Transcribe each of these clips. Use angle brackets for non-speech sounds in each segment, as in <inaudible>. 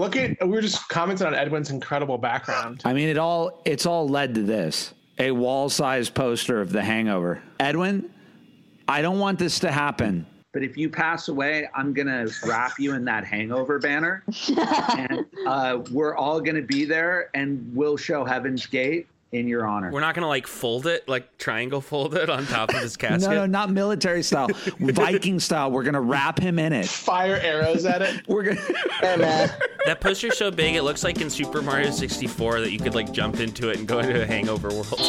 Look at we were just commenting on Edwin's incredible background. I mean, it all it's all led to this a wall sized poster of The Hangover. Edwin, I don't want this to happen. But if you pass away, I'm gonna wrap you in that hangover banner, <laughs> and uh, we're all gonna be there, and we'll show Heaven's Gate in your honor. We're not gonna like fold it, like triangle fold it on top of his casket. <laughs> No, no, not military style, <laughs> Viking style. We're gonna wrap him in it. Fire arrows at it. We're gonna. <laughs> Hey That poster's so big, it looks like in Super Mario 64 that you could like jump into it and go into a hangover world.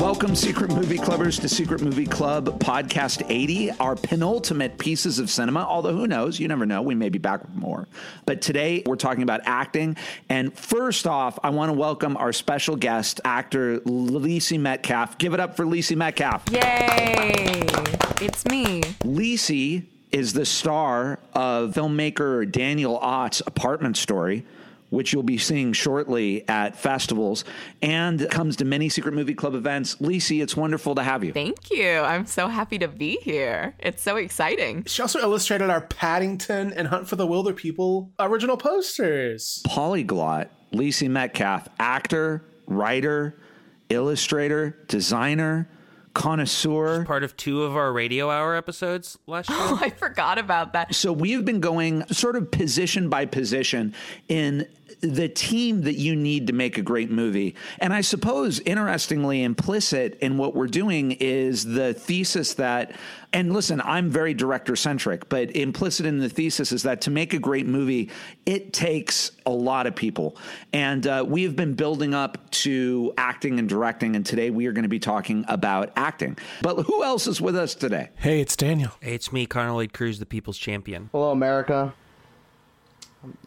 Welcome, Secret Movie Clubbers, to Secret Movie Club Podcast 80, our penultimate pieces of cinema. Although, who knows? You never know. We may be back with more. But today, we're talking about acting. And first off, I want to welcome our special guest, actor Lacey Metcalf. Give it up for Lacey Metcalf. Yay! It's me. Lacey is the star of filmmaker Daniel Ott's Apartment Story, which you'll be seeing shortly at festivals, and comes to many Secret Movie Club events. Lacey, it's wonderful to have you. Thank you. I'm so happy to be here. It's so exciting. She also illustrated our Paddington and Hunt for the Wilderpeople original posters. Polyglot, Lacey Metcalf, actor, writer, illustrator, designer, connoisseur. Part of two of our radio hour episodes last year. <laughs> Oh, I forgot about that. So we've been going sort of position by position in the team that you need to make a great movie. And I suppose, interestingly, implicit in what we're doing is the thesis that, and listen, I'm very director centric, but implicit in the thesis is that to make a great movie, it takes a lot of people. And uh, we have been building up to acting and directing. And today we are going to be talking about acting. But who else is with us today? Hey, it's Daniel. Hey, it's me, Connor Lloyd Cruz, the people's champion. hello America.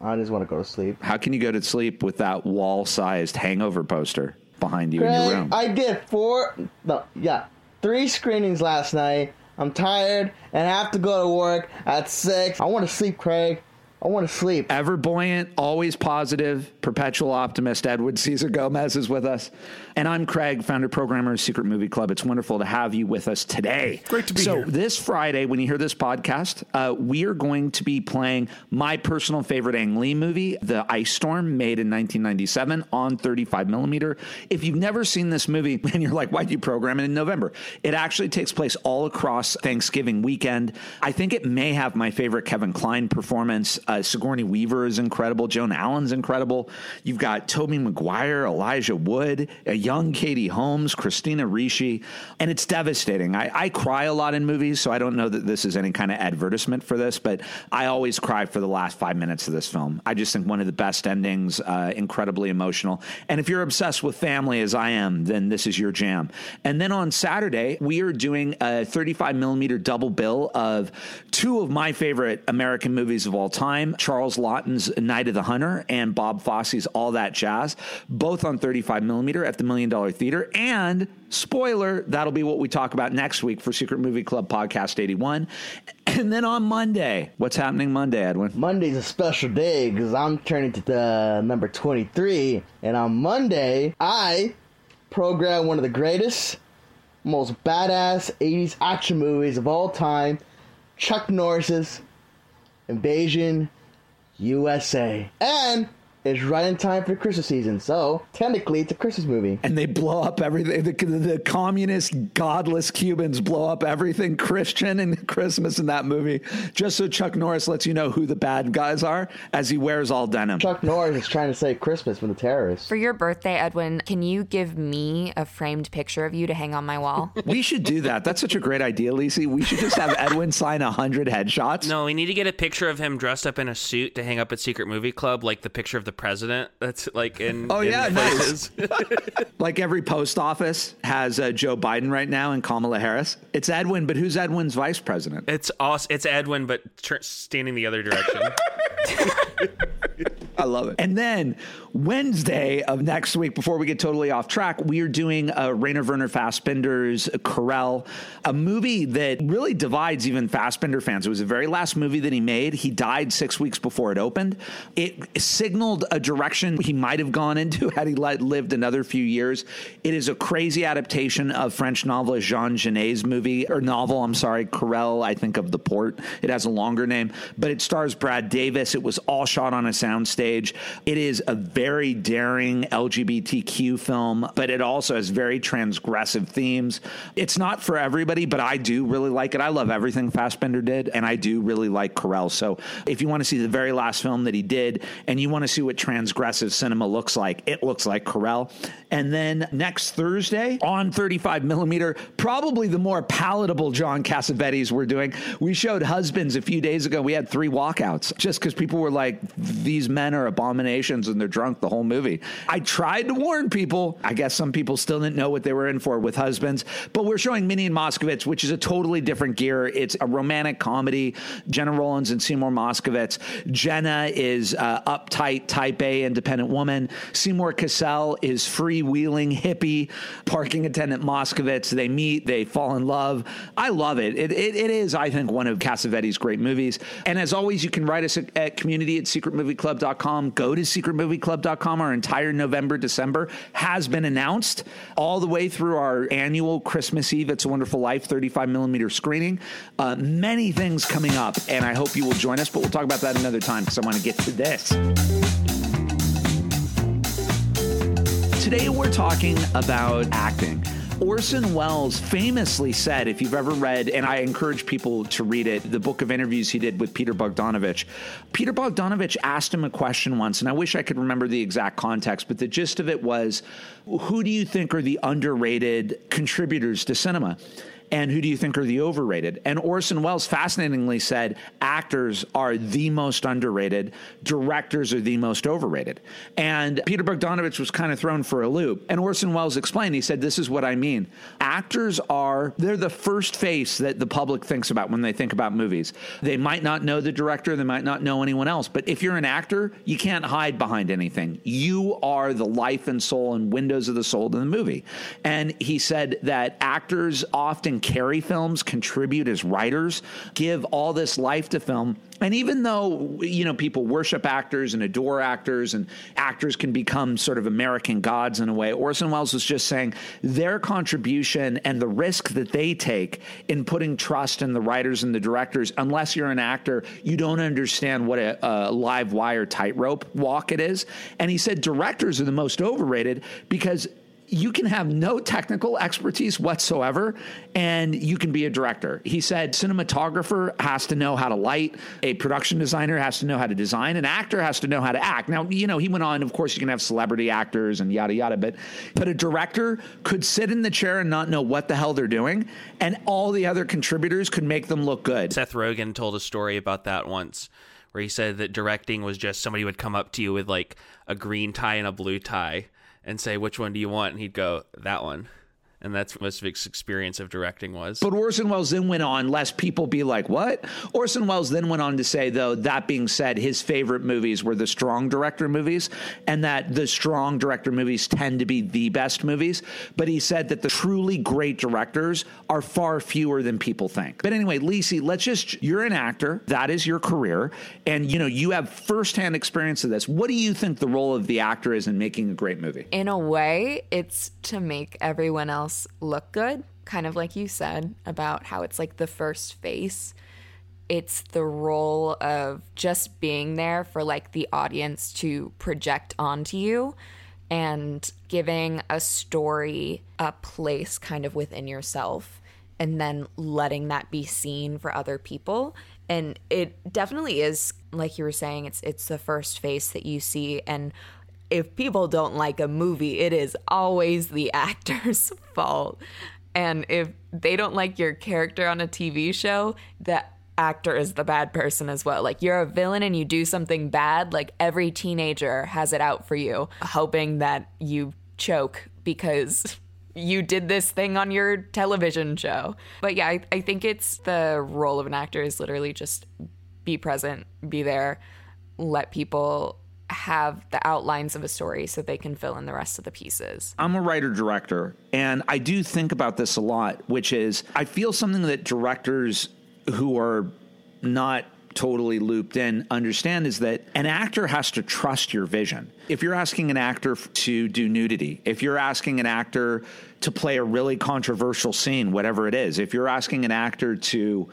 I just want to go to sleep. How can you go to sleep with that wall sized hangover poster behind you in your room? I did four, no, yeah, three screenings last night. I'm tired and I have to go to work at six. I want to sleep, Craig. I want to sleep. Ever buoyant, always positive, perpetual optimist, Edward Caesar Gomez is with us. And I'm Craig, founder programmer of Secret Movie Club. It's wonderful to have you with us today. Great to be so here. So, this Friday, when you hear this podcast, uh, we are going to be playing my personal favorite Ang Lee movie, The Ice Storm, made in 1997 on 35 millimeter. If you've never seen this movie <laughs> and you're like, why'd you program it in November? It actually takes place all across Thanksgiving weekend. I think it may have my favorite Kevin Kline performance. Uh, Sigourney Weaver is incredible. Joan Allen's incredible. You've got Tobey Maguire, Elijah Wood, a young Katie Holmes, Christina Ricci, and it's devastating. I, I cry a lot in movies, so I don't know that this is any kind of advertisement for this, but I always cry for the last five minutes of this film. I just think one of the best endings, uh, incredibly emotional. And if you're obsessed with family as I am, then this is your jam. And then on Saturday, we are doing a 35 millimeter double bill of two of my favorite American movies of all time Charles Laughton's Night of the Hunter and Bob Fosse's All That Jazz, both on 35 millimeter at the Million Dollar Theater. And spoiler, that'll be what we talk about next week for Secret Movie Club Podcast 81. <clears throat> And then on Monday, what's happening Monday, Edwin? Monday's a special day because I'm turning to the number 23. And on Monday, I program one of the greatest, most badass 80s action movies of all time Chuck Norris's Invasion USA. And it's right in time for Christmas season. So technically, it's a Christmas movie. and they blow up everything. The, the communist, godless Cubans blow up everything Christian and Christmas in that movie, just so Chuck Norris lets you know who the bad guys are as he wears all denim. Chuck Norris is trying to save Christmas from the terrorists. For your birthday, Edwin, can you give me a framed picture of you to hang on my wall? <laughs> We should do that. That's such a great idea, Lacey. We should just have Edwin sign a hundred headshots. No, we need to get a picture of him dressed up in a suit to hang up at Secret Movie Club, like the picture of the president. That's like in. <laughs> Oh, in yeah, places. <laughs> Like every post office has uh, Joe Biden right now and Kamala Harris. It's Edwin, but who's Edwin's vice president? it's awesome. It's Edwin, but tr- standing the other direction. <laughs> I love it. And then Wednesday of next week, before we get totally off track, we are doing a Rainer Werner Fassbinder's Querelle, a movie that really divides even Fassbinder fans. It was the very last movie that he made. He died six weeks before it opened. It signaled a direction he might have gone into <laughs> had he lived another few years. It is a crazy adaptation of French novelist Jean Genet's movie, or novel, I'm sorry, Querelle, I think of The Port. It has a longer name, but it stars Brad Davis. It was all shot on a soundstage. It is a very daring LGBTQ film, but it also has very transgressive themes. It's not for everybody, but I do really like it. I love everything Fassbinder did, and I do really like Querelle. So if you want to see the very last film that he did, and you want to see what transgressive cinema looks like, it looks like Querelle. And then next Thursday on 35 millimeter, probably the more palatable John Cassavetes we're doing. We showed Husbands a few days ago. We had three walkouts just because people were like, these men are abominations and they're drunk the whole movie. I tried to warn people. I guess some people still didn't know what they were in for with Husbands, but we're showing Minnie and Moskowitz, which is a totally different gear. It's a romantic comedy. Gena Rowlands and Seymour Moskowitz. Gena is uh, uptight, type A, independent woman. Seymour Cassell is freewheeling hippie, parking attendant Moskowitz. They meet, they fall in love. I love it. It, it, it is, I think, one of Cassavetes' great movies. And as always, you can write us at, at community at secretmovieclub.com. Go to secretmovieclub.com. Our entire November, December has been announced all the way through our annual Christmas Eve It's a Wonderful Life 35 millimeter screening. Uh, many things coming up, and I hope you will join us, but we'll talk about that another time because I want to get to this. Today, we're talking about acting. Orson Welles famously said, if you've ever read, and I encourage people to read it, the book of interviews he did with Peter Bogdanovich. Peter Bogdanovich asked him a question once, and I wish I could remember the exact context, but the gist of it was who do you think are the underrated contributors to cinema? And who do you think are the overrated? And Orson Welles fascinatingly said actors are the most underrated, directors are the most overrated. And Peter Bogdanovich was kind of thrown for a loop. And Orson Welles explained, he said, This is what I mean. Actors are, they're the first face that the public thinks about when they think about movies. They might not know the director, they might not know anyone else, but if you're an actor, you can't hide behind anything. You are the life and soul and windows of the soul of the movie. And he said that actors often carry films, contribute as writers, give all this life to film. And even though, you know, people worship actors and adore actors and actors can become sort of American gods in a way, Orson Welles was just saying their contribution and the risk that they take in putting trust in the writers and the directors, unless you're an actor, you don't understand what a, a live wire tightrope walk it is. And he said directors are the most overrated because you can have no technical expertise whatsoever and you can be a director. He said cinematographer has to know how to light, a production designer has to know how to design, an actor has to know how to act. Now, you know, he went on, of course you can have celebrity actors and yada yada, but but a director could sit in the chair and not know what the hell they're doing and all the other contributors could make them look good. Seth Rogen told a story about that once where he said that directing was just somebody would come up to you with like a green tie and a blue tie and say, which one do you want? And he'd go, that one. And that's what most of his experience of directing was. But Orson Welles then went on, lest people be like, what? Orson Welles then went on to say, though, that being said, his favorite movies were the strong director movies, and that the strong director movies tend to be the best movies. But he said that the truly great directors are far fewer than people think. But anyway, Lisi, let's just, you're an actor, that is your career, and you know, you have firsthand experience of this. What do you think the role of the actor is in making a great movie? In a way, it's to make everyone else look good, kind of like you said about how it's like the first face. It's the role of just being there for like the audience to project onto you and giving a story a place kind of within yourself and then letting that be seen for other people and it definitely is like you were saying it's it's the first face that you see and if people don't like a movie, it is always the <laughs> actor's fault. And if they don't like your character on a TV show, the actor is the bad person as well. Like you're a villain and you do something bad, like every teenager has it out for you, hoping that you choke because <laughs> you did this thing on your television show. But yeah, I, I think it's the role of an actor is literally just be present, be there, let people have the outlines of a story so they can fill in the rest of the pieces. I'm a writer director, and I do think about this a lot, which is I feel something that directors who are not totally looped in understand is that an actor has to trust your vision. If you're asking an actor to do nudity, if you're asking an actor to play a really controversial scene, whatever it is, if you're asking an actor to,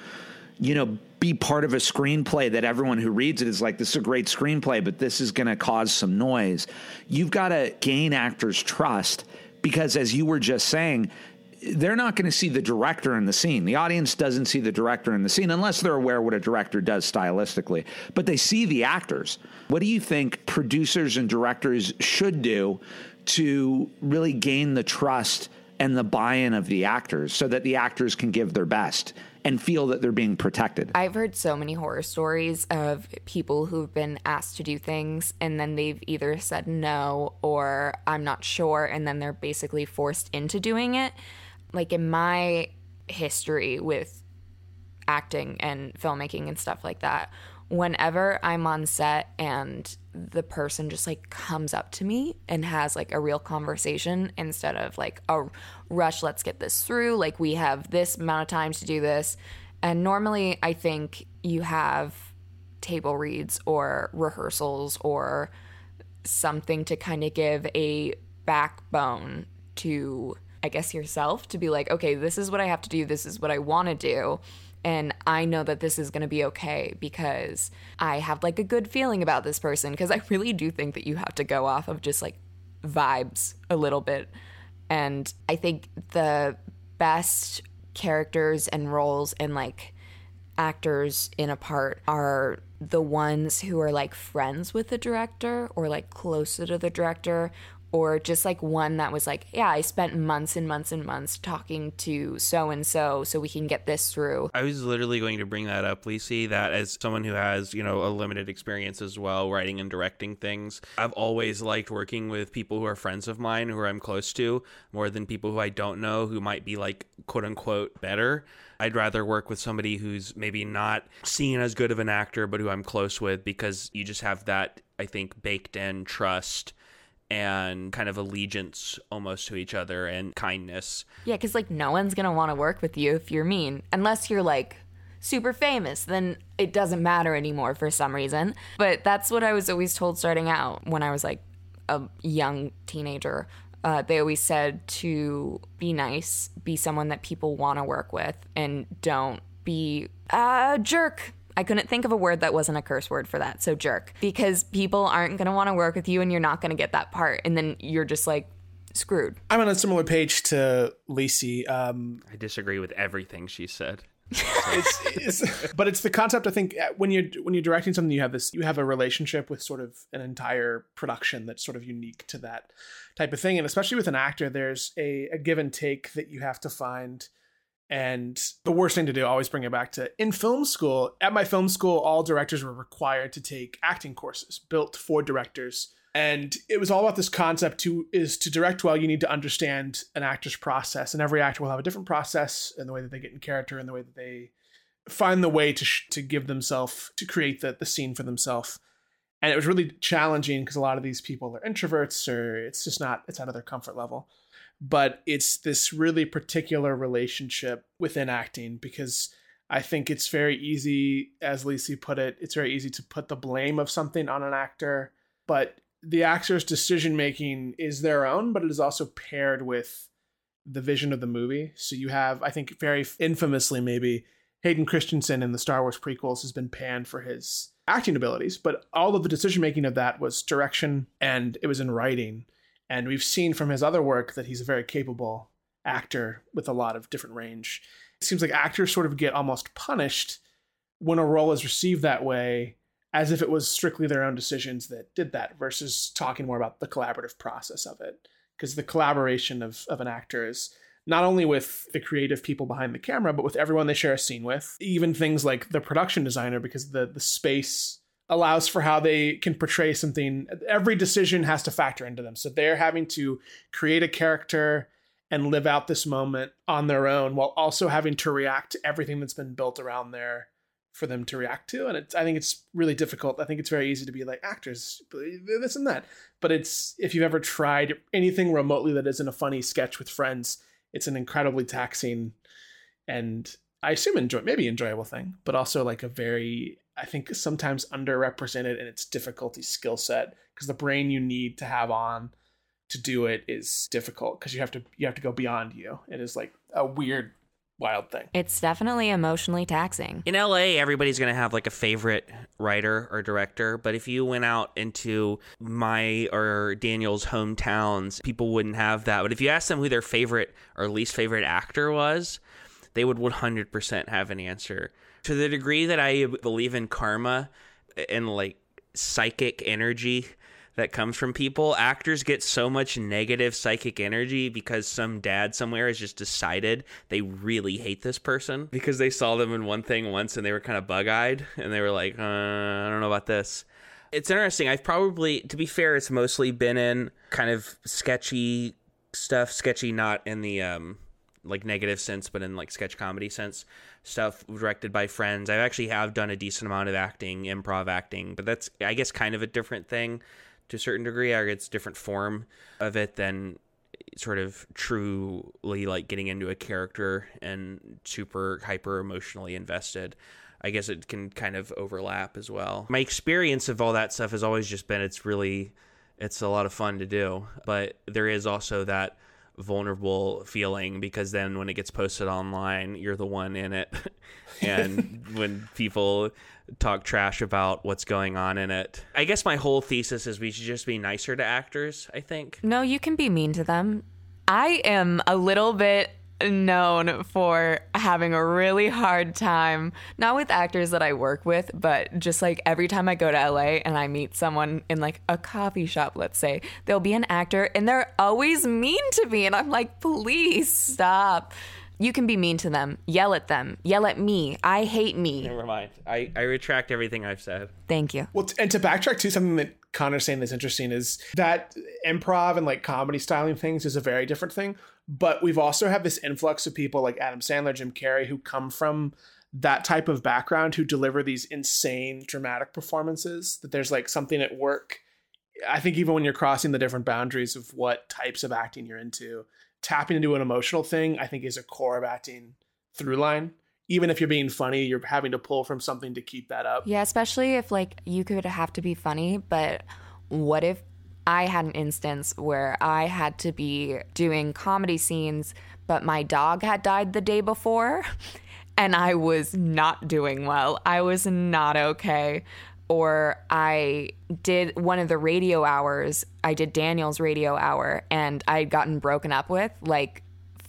you know, be part of a screenplay that everyone who reads it is like, this is a great screenplay, but this is going to cause some noise. You've got to gain actors' trust because, as you were just saying, they're not going to see the director in the scene. The audience doesn't see the director in the scene unless they're aware what a director does stylistically, but they see the actors. What do you think producers and directors should do to really gain the trust and the buy in of the actors so that the actors can give their best? And feel that they're being protected. I've heard so many horror stories of people who've been asked to do things and then they've either said no or I'm not sure, and then they're basically forced into doing it. Like in my history with acting and filmmaking and stuff like that, whenever I'm on set and the person just like comes up to me and has like a real conversation instead of like a rush, let's get this through. Like we have this amount of time to do this. And normally I think you have table reads or rehearsals or something to kind of give a backbone to, I guess, yourself to be like, okay, this is what I have to do. This is what I want to do and I know that this is going to be okay because I have like a good feeling about this person because I really do think that you have to go off of just like vibes a little bit. And I think the best characters and roles and like actors in a part are the ones who are like friends with the director or like closer to the director or just like one that was like, yeah, I spent months and months and months talking to so and so so we can get this through. I was literally going to bring that up, Lisi, that as someone who has, you know, a limited experience as well, writing and directing things, I've always liked working with people who are friends of mine, who I'm close to, more than people who I don't know, who might be like quote unquote better. I'd rather work with somebody who's maybe not seen as good of an actor, but who I'm close with because you just have that, I think, baked in trust and kind of allegiance almost to each other and kindness. Yeah, because like no one's gonna want to work with you if you're mean, unless you're like super famous. Then it doesn't matter anymore for some reason. But that's what I was always told starting out when I was like a young teenager. Uh, they always said to be nice, be someone that people want to work with, and don't be a jerk I couldn't think of a word that wasn't a curse word for that. So jerk. Because people aren't going to want to work with you and you're not going to get that part. And then you're just like screwed. I'm on a similar page to Lisi. Um, I disagree with everything she said. it's, it's, but it's the concept. I think uh, when you're when you're directing something, you have this you have a relationship with sort of an entire production that's sort of unique to that type of thing, and especially with an actor, there's a, a give and take that you have to find and the worst thing to do, always bring it back to in film school. At my film school, all directors were required to take acting courses built for directors. And it was all about this concept to is to direct well, you need to understand an actor's process. And every actor will have a different process and the way that they get in character and the way that they find the way to sh- to give themselves to create the, the scene for themselves. And it was really challenging because a lot of these people are introverts or it's just not it's out of their comfort level but it's this really particular relationship within acting because I think it's very easy, as Lisi put it, it's very easy to put the blame of something on an actor, but the actor's decision making is their own, but it is also paired with the vision of the movie. So you have, I think, very infamously, maybe Hayden Christensen in the Star Wars prequels has been panned for his acting abilities, but all of the decision making of that was direction and it was in writing. And we've seen from his other work that he's a very capable actor with a lot of different range. It seems like actors sort of get almost punished when a role is received that way, as if it was strictly their own decisions that did that, versus talking more about the collaborative process of it. Because the collaboration of, of an actor is not only with the creative people behind the camera, but with everyone they share a scene with. Even things like the production designer, because the the space allows for how they can portray something. Every decision has to factor into them. So they're having to create a character and live out this moment on their own while also having to react to everything that's been built around there for them to react to and i think it's really difficult i think it's very easy to be like actors this and that but it's if you've ever tried anything remotely that isn't a funny sketch with friends it's an incredibly taxing and i assume enjoy maybe enjoyable thing but also like a very i think sometimes underrepresented in its difficulty skill set because the brain you need to have on to do it is difficult because you have to you have to go beyond you it is like a weird wild thing. It's definitely emotionally taxing. In LA, everybody's going to have like a favorite writer or director, but if you went out into my or Daniel's hometowns, people wouldn't have that. But if you asked them who their favorite or least favorite actor was, they would 100% have an answer. To the degree that I believe in karma and like psychic energy, that comes from people. Actors get so much negative psychic energy because some dad somewhere has just decided they really hate this person because they saw them in one thing once and they were kind of bug eyed and they were like, uh, I don't know about this. It's interesting. I've probably, to be fair, it's mostly been in kind of sketchy stuff, sketchy not in the um, like negative sense, but in like sketch comedy sense stuff directed by friends. I actually have done a decent amount of acting, improv acting, but that's I guess kind of a different thing to a certain degree, or it's different form of it than sort of truly like getting into a character and super hyper emotionally invested. I guess it can kind of overlap as well. My experience of all that stuff has always just been it's really it's a lot of fun to do, but there is also that vulnerable feeling because then when it gets posted online, you're the one in it. <laughs> and <laughs> when people talk trash about what's going on in it. I guess my whole thesis is we should just be nicer to actors, I think. No, you can be mean to them. I am a little bit known for having a really hard time, not with actors that I work with, but just like every time I go to LA and I meet someone in like a coffee shop, let's say, there'll be an actor and they're always mean to me. And I'm like, please stop. You can be mean to them, yell at them, yell at me. I hate me. Never mind. I, I retract everything I've said. Thank you. Well, and to backtrack to something that Connor's saying that's interesting is that improv and like comedy styling things is a very different thing. But we've also had this influx of people like Adam Sandler, Jim Carrey, who come from that type of background who deliver these insane dramatic performances. That there's like something at work. I think even when you're crossing the different boundaries of what types of acting you're into, tapping into an emotional thing, I think is a core of acting through line. Even if you're being funny, you're having to pull from something to keep that up. Yeah, especially if like you could have to be funny, but what if I had an instance where I had to be doing comedy scenes, but my dog had died the day before <laughs> and I was not doing well. I was not okay or I did one of the radio hours. I did Daniel's radio hour and I'd gotten broken up with like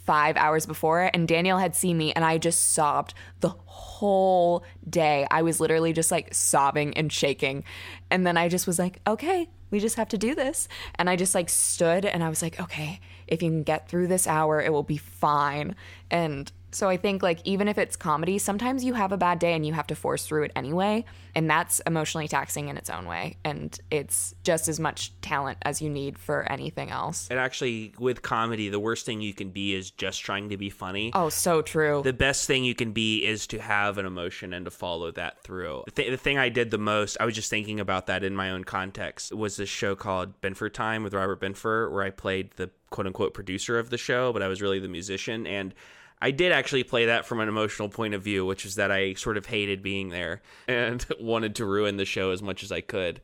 five hours before and Daniel had seen me and I just sobbed the whole day. I was literally just like sobbing and shaking. And then I just was like, okay, we just have to do this. And I just like stood and I was like, okay, if you can get through this hour, it will be fine. And so I think like even if it's comedy, sometimes you have a bad day and you have to force through it anyway, and that's emotionally taxing in its own way, and it's just as much talent as you need for anything else. And actually with comedy, the worst thing you can be is just trying to be funny. Oh, so true. The best thing you can be is to have an emotion and to follow that through. The, th- the thing I did the most, I was just thinking about that in my own context, was this show called Benford Time with Robert Benford, where I played the quote unquote producer of the show, but I was really the musician and I did actually play that from an emotional point of view, which is that I sort of hated being there <laughs> and wanted to ruin the show as much as I could.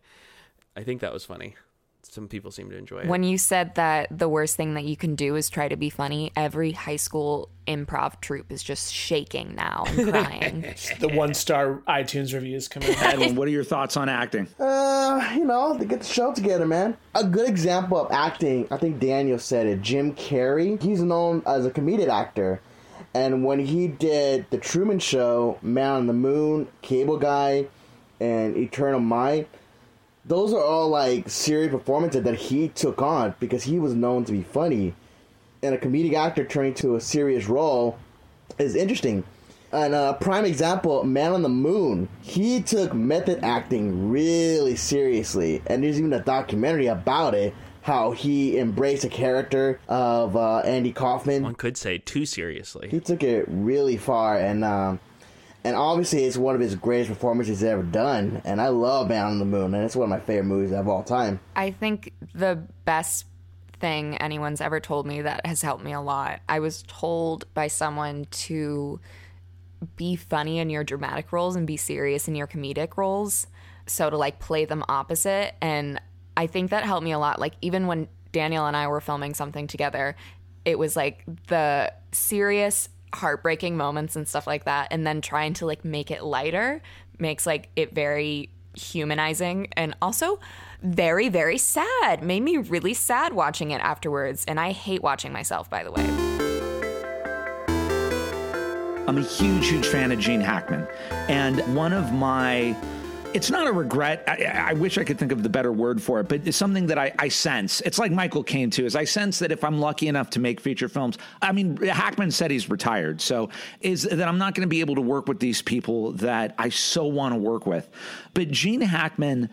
I think that was funny. Some people seem to enjoy it. When you said that the worst thing that you can do is try to be funny, every high school improv troupe is just shaking now and <laughs> crying. the one star iTunes reviews coming out. Edwin, what are your thoughts on acting? Uh, you know, they get the show together, man. A good example of acting, I think Daniel said it. Jim Carrey. He's known as a comedic actor. And when he did The Truman Show, Man on the Moon, Cable Guy, and Eternal Mind, those are all like serious performances that he took on because he was known to be funny. And a comedic actor turning to a serious role is interesting. And a prime example, Man on the Moon, he took method acting really seriously. And there's even a documentary about it how he embraced the character of uh, Andy Kaufman. One could say too seriously. He took it really far, and um, and obviously it's one of his greatest performances he's ever done. And I love Man on the Moon, and it's one of my favorite movies of all time. I think the best thing anyone's ever told me that has helped me a lot. I was told by someone to be funny in your dramatic roles and be serious in your comedic roles. So to like play them opposite. And I think that helped me a lot. Like even when Daniel and I were filming something together, it was like the serious, heartbreaking moments and stuff like that. And then trying to like make it lighter makes like it very humanizing and also very, very sad. Made me really sad watching it afterwards. And I hate watching myself, by the way. I'm a huge, huge fan of Gene Hackman. And one of my it's not a regret. I, I, wish I could think of the better word for it, but it's something that I, I, sense. It's like Michael Caine too. Is I sense that if I'm lucky enough to make feature films, I mean, Hackman said he's retired, so is that I'm not going to be able to work with these people that I so want to work with. But Gene Hackman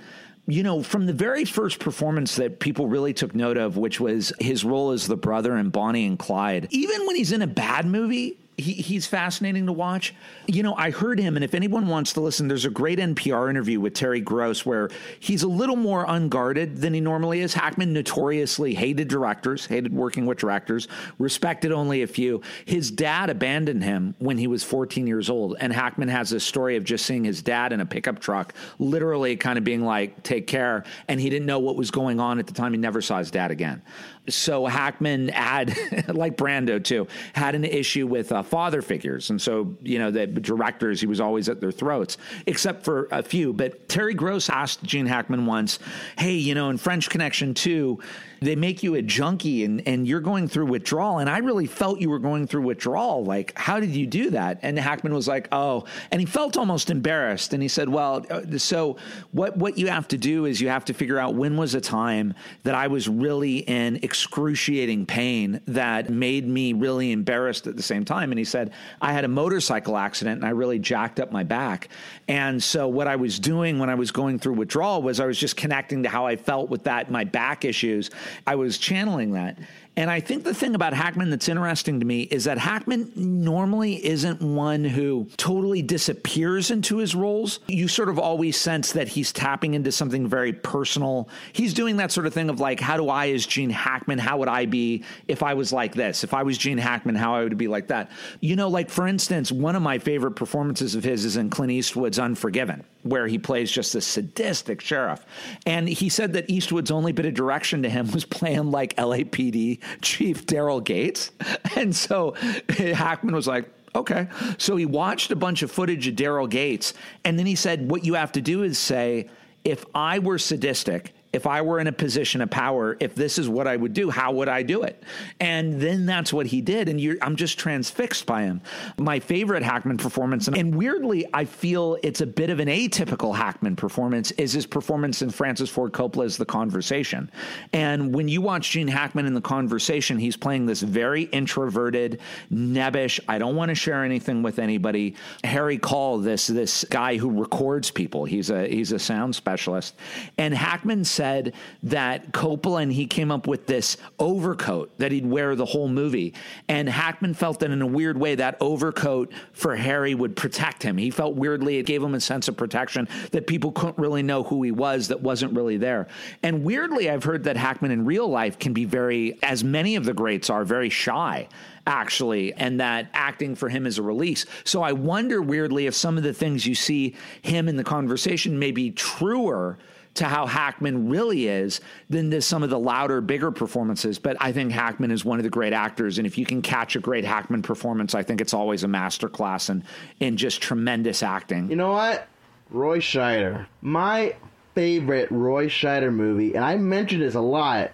you know, from the very first performance that people really took note of, which was his role as the brother in Bonnie and Clyde, even when he's in a bad movie, he, he's fascinating to watch. You know, I heard him, and if anyone wants to listen, there's a great NPR interview with Terry Gross where he's a little more unguarded than he normally is. Hackman notoriously hated directors, hated working with directors, respected only a few. His dad abandoned him when he was 14 years old, and Hackman has this story of just seeing his dad in a pickup truck, literally kind of being like, take care, and he didn't know what was going on at the time. He never saw his dad again so Hackman had, <laughs> like Brando too, had an issue with uh, father figures, and so you know the directors he was always at their throats, except for a few. But Terry Gross asked Gene Hackman once, "Hey, you know, in French Connection two, they make you a junkie and, and you're going through withdrawal. And I really felt you were going through withdrawal. Like, how did you do that? And Hackman was like, oh, and he felt almost embarrassed. And he said, well, uh, so what, what you have to do is you have to figure out when was a time that I was really in excruciating pain that made me really embarrassed at the same time. And he said, I had a motorcycle accident and I really jacked up my back. And so what I was doing when I was going through withdrawal was I was just connecting to how I felt with that, my back issues. I was channeling that. And I think the thing about Hackman that's interesting to me is that Hackman normally isn't one who totally disappears into his roles. You sort of always sense that he's tapping into something very personal. He's doing that sort of thing of like, how do I, as Gene Hackman, how would I be if I was like this? If I was Gene Hackman, how I would be like that? You know, like for instance, one of my favorite performances of his is in Clint Eastwood's Unforgiven, where he plays just a sadistic sheriff. And he said that Eastwood's only bit of direction to him <laughs> was playing like LAPD Chief Daryl Gates. <laughs> And so eh, Hackman was like, okay. So he watched a bunch of footage of Daryl Gates. And then he said, what you have to do is say, if I were sadistic if I were in a position of power, if this is what I would do, how would I do it? And then that's what he did. And I'm just transfixed by him. My favorite Hackman performance, and weirdly, I feel it's a bit of an atypical Hackman performance, is his performance in Francis Ford Coppola's The Conversation. And when you watch Gene Hackman in The Conversation, he's playing this very introverted, nebbish, I don't want to share anything with anybody. Harry Caul, this this guy who records people. He's a he's a sound specialist. And Hackman said that Coppola and he came up with this overcoat that he'd wear the whole movie. And Hackman felt that in a weird way, that overcoat for Harry would protect him. He felt weirdly it gave him a sense of protection that people couldn't really know who he was, that wasn't really there. And weirdly, I've heard that Hackman in real life can be very, as many of the greats are, very shy actually, and that acting for him is a release. So I wonder weirdly if some of the things you see him in the conversation may be truer to how Hackman really is than some of the louder, bigger performances. But I think Hackman is one of the great actors. And if you can catch a great Hackman performance, I think it's always a masterclass and in just tremendous acting. You know what? Roy Scheider. My favorite Roy Scheider movie, and I mention this a lot,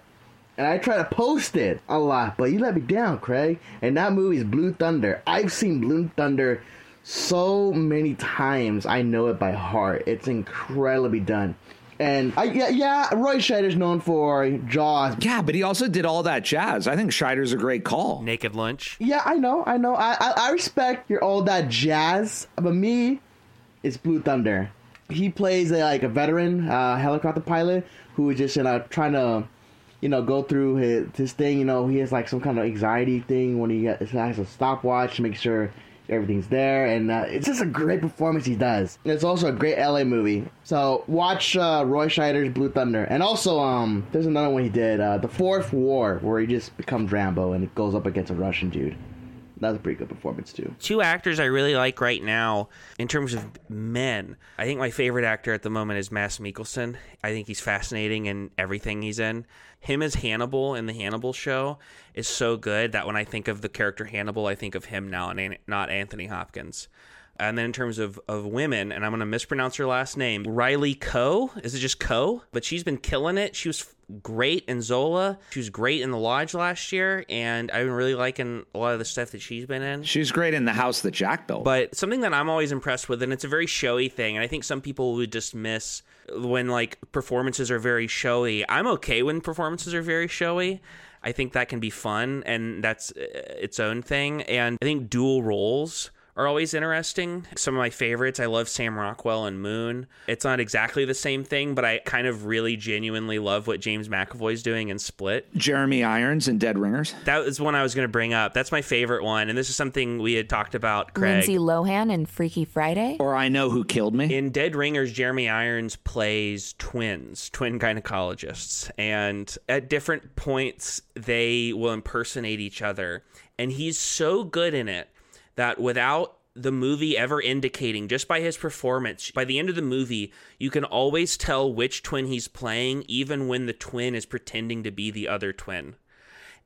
and I try to post it a lot, but you let me down, Craig. And that movie is Blue Thunder. I've seen Blue Thunder so many times, I know it by heart. It's incredibly done. And I, yeah, yeah, Roy Scheider's known for Jaws. Yeah, but he also did all that jazz. I think Scheider's a great call. Naked Lunch. Yeah, I know, I know. I, I, I respect your all that jazz, but me, it's Blue Thunder. He plays a, like a veteran uh, helicopter pilot who is just you know trying to, you know, go through his his thing. You know, he has like some kind of anxiety thing when he has a stopwatch to make sure everything's there, and uh, it's just a great performance he does. It's also a great LA movie. So watch uh, Roy Scheider's Blue Thunder, and also um, there's another one he did, uh, The Fourth War, where he just becomes Rambo and it goes up against a Russian dude. That's a pretty good performance too. Two actors I really like right now in terms of men. I think my favorite actor at the moment is Mads Mikkelsen. I think he's fascinating in everything he's in. Him as Hannibal in the Hannibal show is so good that when I think of the character Hannibal, I think of him now and not Anthony Hopkins. And then in terms of, of women, and I'm going to mispronounce her last name, Riley Coe. Is it just Coe? But she's been killing it. She was great in Zola. She was great in The Lodge last year, and I've been really liking a lot of the stuff that she's been in. She's great in the house that Jack built. But something that I'm always impressed with, and it's a very showy thing, and I think some people would dismiss when like performances are very showy. I'm okay when performances are very showy. I think that can be fun, and that's uh, its own thing. And I think dual roles are always interesting. Some of my favorites, I love Sam Rockwell and Moon. It's not exactly the same thing, but I kind of really genuinely love what James McAvoy's doing in Split. Jeremy Irons in Dead Ringers. That was one I was going to bring up. That's my favorite one, and this is something we had talked about. Craig. Lindsay Lohan in Freaky Friday. Or I Know Who Killed Me. In Dead Ringers, Jeremy Irons plays twins, twin gynecologists, and at different points they will impersonate each other, and he's so good in it that without the movie ever indicating, just by his performance, by the end of the movie, you can always tell which twin he's playing, even when the twin is pretending to be the other twin.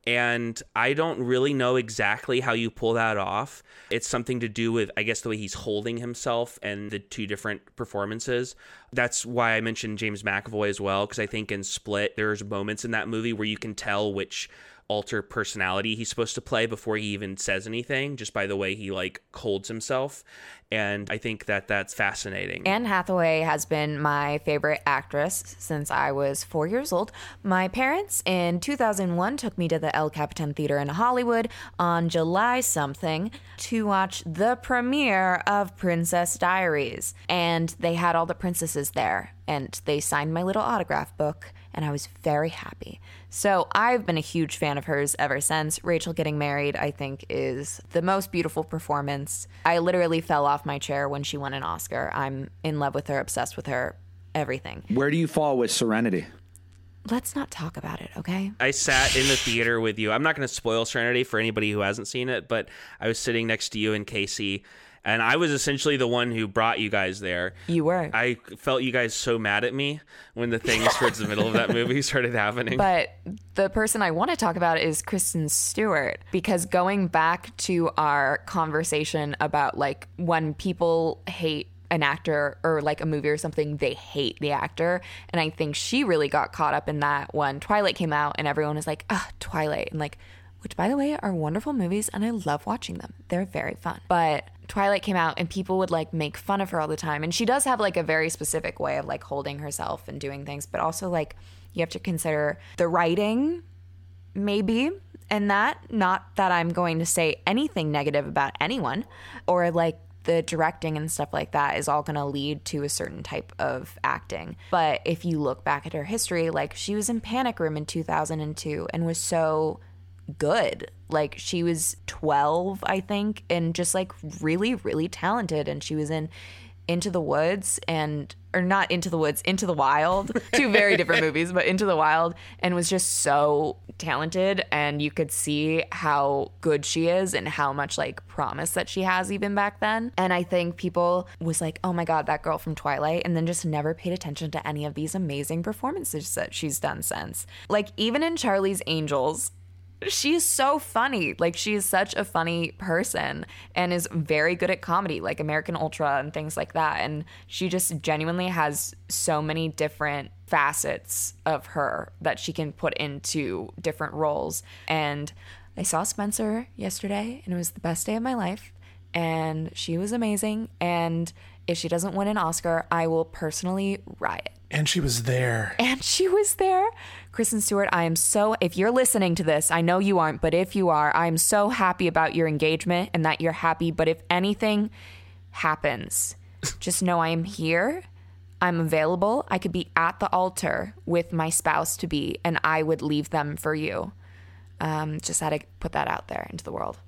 And I don't really know exactly how you pull that off. It's something to do with, I guess, the way he's holding himself and the two different performances. That's why I mentioned James McAvoy as well, because I think in Split, there's moments in that movie where you can tell which alter personality he's supposed to play before he even says anything just by the way he like holds himself. And i think that that's fascinating. Anne hathaway has been my favorite actress since i was four years old. My parents in 2001 took me to the el capitan theater in hollywood on july something to watch the premiere of princess diaries. And they had all the princesses there and they signed my little autograph book and I was very happy. So I've been a huge fan of hers ever since. Rachel getting married, I think, is the most beautiful performance. I literally fell off my chair when she won an Oscar. I'm in love with her, obsessed with her, everything. Where do you fall with Serenity? Let's not talk about it, okay? I sat in the theater with you. I'm not going to spoil Serenity for anybody who hasn't seen it, but I was sitting next to you and Casey and I was essentially the one who brought you guys there. You were. I felt you guys so mad at me when the things towards the middle of that movie <laughs> started happening. But the person I want to talk about is Kristen Stewart because going back to our conversation about like when people hate an actor or like a movie or something, they hate the actor. And I think she really got caught up in that when Twilight came out and everyone was like, ah, Twilight. And like, which by the way are wonderful movies and I love watching them. They're very fun. But Twilight came out and people would like make fun of her all the time. And she does have like a very specific way of like holding herself and doing things, but also like you have to consider the writing, maybe, and that. Not that I'm going to say anything negative about anyone or like the directing and stuff like that is all going to lead to a certain type of acting. But if you look back at her history, like she was in Panic Room in 2002 and was so good. Like she was 12, I think, and just like really, really talented. And she was in Into the Woods and, or not Into the Woods, Into the Wild, <laughs> two very different movies, but Into the Wild, and was just so talented. And you could see how good she is and how much like promise that she has even back then. And I think people was like, oh my God, that girl from Twilight, and then just never paid attention to any of these amazing performances that she's done since. Like even in Charlie's Angels, she's so funny. Like she is such a funny person and is very good at comedy, like American Ultra and things like that. And she just genuinely has so many different facets of her that she can put into different roles. And I saw Spencer yesterday and it was the best day of my life. And she was amazing. And if she doesn't win an Oscar, I will personally riot. And she was there. And she was there. Kristen Stewart, I am so, if you're listening to this, I know you aren't, but if you are, I am so happy about your engagement and that you're happy. But if anything happens, <laughs> just know I am here. I'm available. I could be at the altar with my spouse to be, and I would leave them for you. Um, just had to put that out there into the world.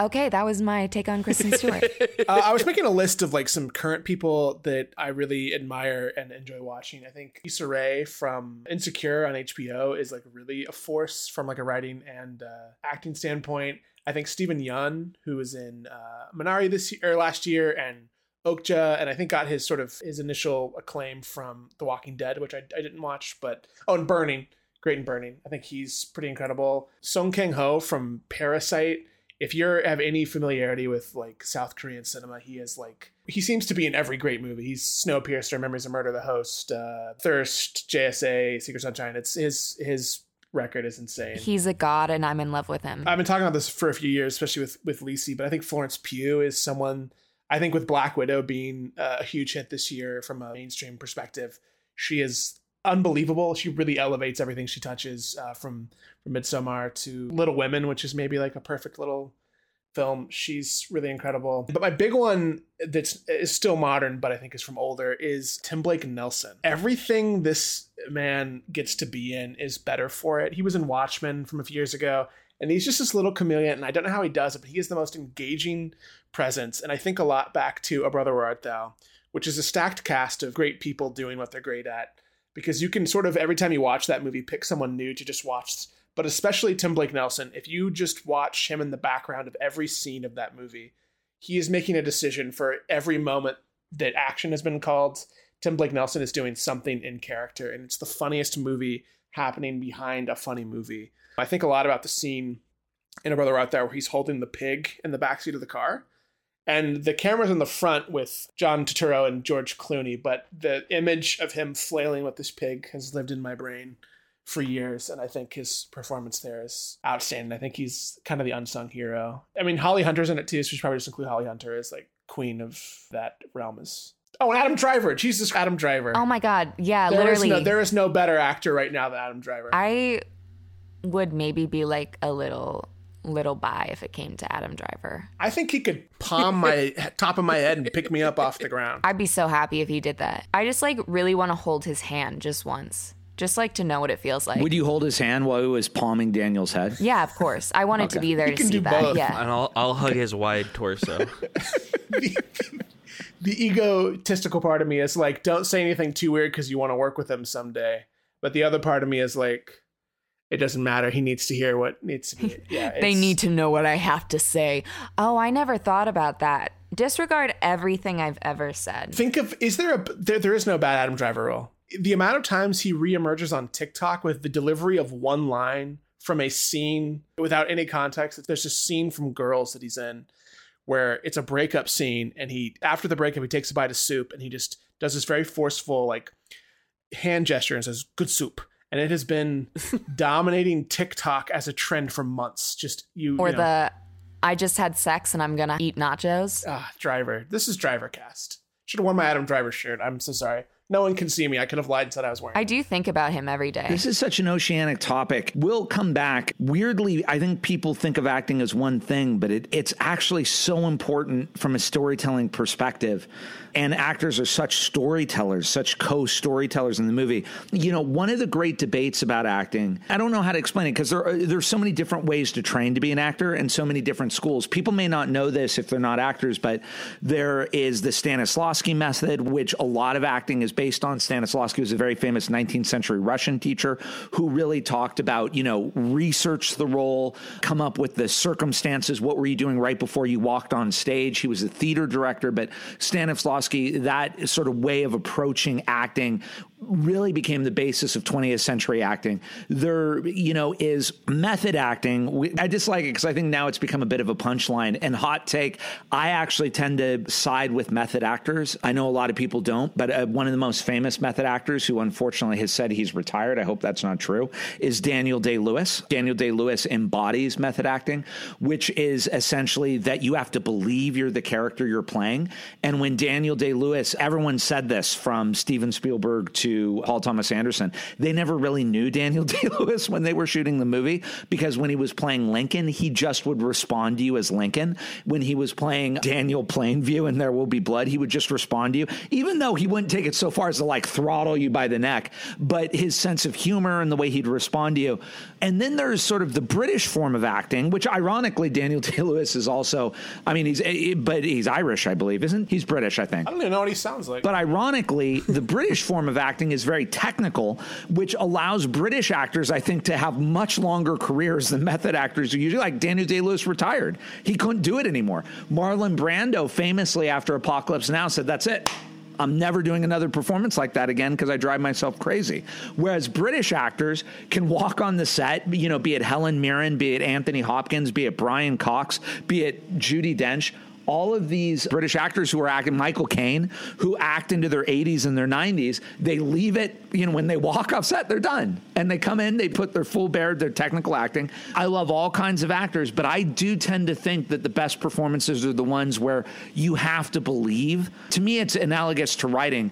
Okay, that was my take on Kristen Stewart. <laughs> uh, I was making a list of like some current people that I really admire and enjoy watching. I think Issa Rae from Insecure on HBO is like really a force from like a writing and uh, acting standpoint. I think Steven Yeun, who was in uh, Minari this year or last year, and Okja, and I think got his sort of his initial acclaim from The Walking Dead, which I, I didn't watch, but oh, and Burning, great in Burning. I think he's pretty incredible. Song Kang Ho from Parasite if you have any familiarity with like South Korean cinema, he is like he seems to be in every great movie. He's Snowpiercer, Memories of Murder, The Host, uh, Thirst, JSA, Secret Sunshine. It's his his record is insane. He's a god, and I'm in love with him. I've been talking about this for a few years, especially with with Lisi, but I think Florence Pugh is someone. I think with Black Widow being a huge hit this year from a mainstream perspective, she is unbelievable. She really elevates everything she touches, uh, from from Midsommar to Little Women, which is maybe like a perfect little film. She's really incredible. But my big one that's is still modern, but I think is from older, is Tim Blake Nelson. Everything this man gets to be in is better for it. He was in Watchmen from a few years ago. And he's just this little chameleon, and I don't know how he does it, but he is the most engaging presence. And I think a lot back to O Brother Where Art Thou, which is a stacked cast of great people doing what they're great at because you can sort of every time you watch that movie pick someone new to just watch. But especially Tim Blake Nelson if you just watch him in the background of every scene of that movie he is making a decision for every moment that action has been called. Tim Blake Nelson is doing something in character and it's the funniest movie happening behind a funny movie. I think a lot about the scene in a brother out there where he's holding the pig in the backseat of the car and the camera's in the front with John Turturro and George Clooney, but the image of him flailing with this pig has lived in my brain for years, and I think his performance there is outstanding. I think he's kind of the unsung hero. I mean, Holly Hunter's in it too, so we should probably just include Holly Hunter as like queen of that realm. Is oh, and Adam Driver, Jesus, Adam Driver. Oh my God, yeah, there literally. Is no, there is no better actor right now than Adam Driver. I would maybe be like a little little bi if it came to Adam Driver. I think he could palm my <laughs> top of my head and pick me up off the ground. I'd be so happy if he did that. I just like really want to hold his hand just once. Just like to know what it feels like. Would you hold his hand while he was palming Daniel's head? Yeah, of course. I wanted okay. to be there you to see that. Both. Yeah. And I'll I'll hug his wide torso. <laughs> the, the egotistical part of me is like, don't say anything too weird because you want to work with him someday. But the other part of me is like, it doesn't matter. He needs to hear what needs to be. <laughs> Yeah, they need to know what I have to say. Oh, I never thought about that. Disregard everything I've ever said. Think of is there a there, there is no bad Adam Driver rule. The amount of times he reemerges on TikTok with the delivery of one line from a scene without any context. There's a scene from Girls that he's in where it's a breakup scene, and he after the breakup he takes a bite of soup and he just does this very forceful like hand gesture and says "good soup." And it has been <laughs> dominating TikTok as a trend for months. Just you or you know. the I just had sex and I'm gonna eat nachos. Ah, driver. This is driver cast. Should have worn my Adam Driver shirt. I'm so sorry. No one can see me. I could have lied and said I was wearing. I do think about him every day. This is such an oceanic topic. We'll come back. Weirdly, I think people think of acting as one thing, but it, it's actually so important from a storytelling perspective and actors are such storytellers, such co storytellers in the movie. You know, one of the great debates about acting, I don't know how to explain it because there are, there's so many different ways to train to be an actor and so many different schools. People may not know this if they're not actors, but there is the Stanislavski method, which a lot of acting is based on. Stanislavski was a very famous 19th century Russian teacher who really talked about, you know, research the role, come up with the circumstances. What were you doing right before you walked on stage? He was a theater director, but Stanislavski that sort of way of approaching acting really became the basis of 20th century acting. There, you know, is method acting. I dislike it because I think now it's become a bit of a punchline. And hot take, I actually tend to side with method actors. I know a lot of people don't, but uh, one of the most famous method actors who unfortunately has said he's retired, I hope that's not true, is Daniel Day Lewis. Daniel Day Lewis embodies method acting, which is essentially that you have to believe you're the character you're playing. And when Daniel Day Lewis, everyone said this from Steven Spielberg to Paul Thomas Anderson. They never really knew Daniel <laughs> Day Lewis when they were shooting the movie because when he was playing Lincoln, he just would respond to you as Lincoln. When he was playing Daniel Plainview in There Will Be Blood, he would just respond to you, even though he wouldn't take it so far as to like throttle you by the neck. But his sense of humor and the way he'd respond to you. And then there's sort of the British form of acting, which ironically, Daniel <laughs> Day Lewis is also, I mean, he's, eh, but he's Irish, I believe, isn't he? He's British, I think. I don't even know what he sounds like. But ironically, the British form of acting is very technical, which allows British actors, I think, to have much longer careers than method actors who usually like Daniel Day Lewis retired. He couldn't do it anymore. Marlon Brando famously after Apocalypse Now said, That's it. I'm never doing another performance like that again because I drive myself crazy. Whereas British actors can walk on the set, you know, be it Helen Mirren, be it Anthony Hopkins, be it Brian Cox, be it Judi Dench all of these British actors who are acting, Michael Caine, who act into their 80s and their 90s, they leave it, you know, when they walk off set, they're done. And they come in, they put their full bear, their technical acting. I love all kinds of actors, but I do tend to think that the best performances are the ones where you have to believe. To me, it's analogous to writing.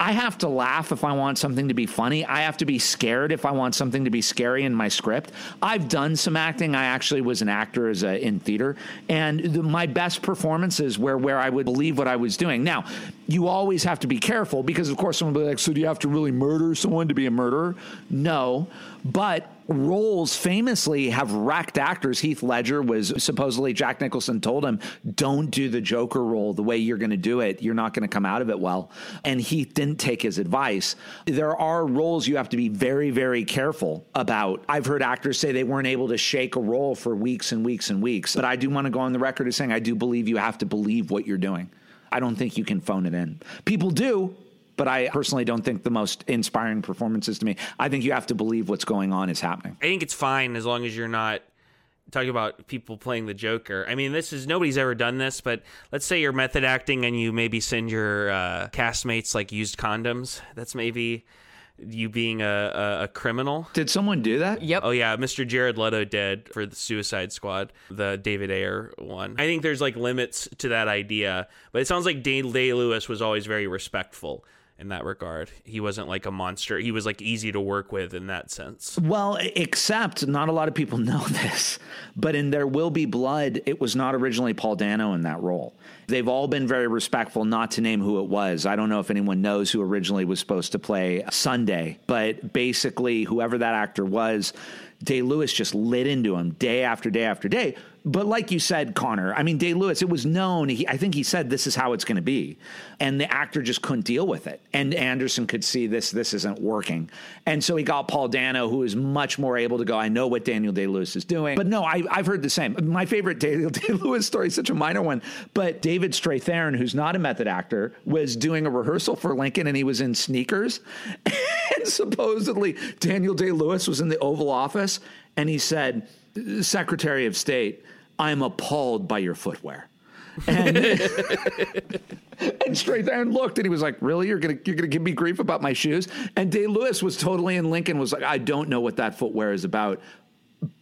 I have to laugh if I want something to be funny. I have to be scared if I want something to be scary in my script. I've done some acting. I actually was an actor as a, in theater, and the, my best performances were where I would believe what I was doing. Now, you always have to be careful because, of course, someone will be like, "So do you have to really murder someone to be a murderer?" No, but roles famously have wrecked actors. Heath Ledger was supposedly Jack Nicholson told him, "Don't do the Joker role the way you're going to do it. You're not going to come out of it well." And Heath didn't take his advice. There are roles you have to be very, very careful about. I've heard actors say they weren't able to shake a role for weeks and weeks and weeks. But I do want to go on the record as saying I do believe you have to believe what you're doing. I don't think you can phone it in. People do, but I personally don't think the most inspiring performances to me. I think you have to believe what's going on is happening. I think it's fine as long as you're not talking about people playing the Joker. I mean, this is nobody's ever done this, but let's say you're method acting and you maybe send your uh, castmates like used condoms. That's maybe you being a, a, a, criminal. Did someone do that? Yep. Oh yeah, Mr. Jared Leto did for the Suicide Squad, the David Ayer one. I think there's like limits to that idea, but it sounds like Day Lewis was always very respectful in that regard. He wasn't like a monster. He was like easy to work with in that sense. Well, except not a lot of people <laughs> know this, but in There Will Be Blood, it was not originally Paul Dano in that role. They've all been very respectful, not to name who it was. I don't know if anyone knows who originally was supposed to play Sunday, but basically, whoever that actor was, Day Lewis just lit into him day after day after day but like you said, Connor, I mean, Day Lewis, it was known. He, I think he said this is how it's going to be, and the actor just couldn't deal with it. And Anderson could see this this isn't working, and so he got Paul Dano, who is much more able to go. I know what Daniel Day Lewis is doing, but no, I, have heard the same. My favorite Daniel <laughs> Day Lewis story is such a minor one, but David Strathairn, who's not a method actor, was doing a rehearsal for Lincoln, and he was in sneakers, <laughs> and supposedly Daniel Day Lewis was in the Oval Office, and he said. Secretary of State, I'm appalled by your footwear. And, <laughs> and Strathairn looked and he was like, Really? You're gonna you're gonna give me grief about my shoes? And Day Lewis was totally in Lincoln, was like, I don't know what that footwear is about,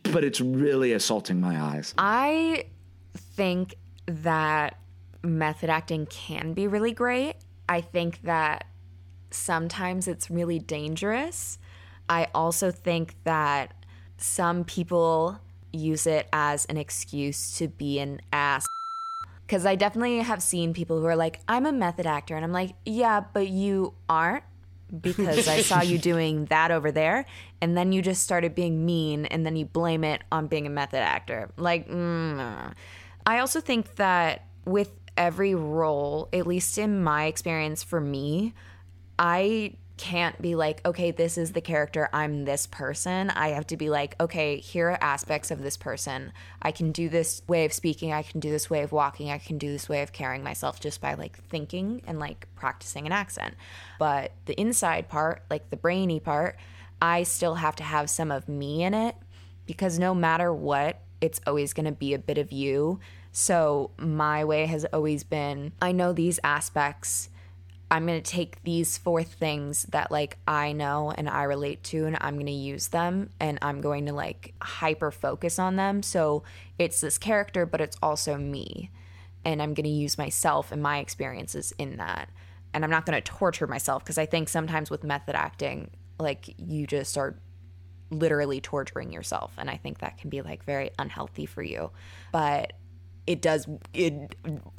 but it's really assaulting my eyes. I think that method acting can be really great. I think that sometimes it's really dangerous. I also think that some people use it as an excuse to be an ass. Because I definitely have seen people who are like, I'm a method actor. And I'm like, yeah, but you aren't because I saw you <laughs> doing that over there. And then you just started being mean and then you blame it on being a method actor. Like, mm. I also think that with every role, at least in my experience for me, I can't be like, okay, this is the character, I'm this person. I have to be like, okay, here are aspects of this person. I can do this way of speaking, I can do this way of walking, I can do this way of carrying myself just by like thinking and like practicing an accent. But the inside part, like the brainy part, I still have to have some of me in it because no matter what, it's always going to be a bit of you. So my way has always been I know these aspects I'm going to take these four things that like I know and I relate to and I'm going to use them and I'm going to like hyper focus on them. So it's this character but it's also me. and I'm going to use myself and my experiences in that. And I'm not going to torture myself because I think sometimes with method acting, like you just are literally torturing yourself. And I think that can be like very unhealthy for you. But it does it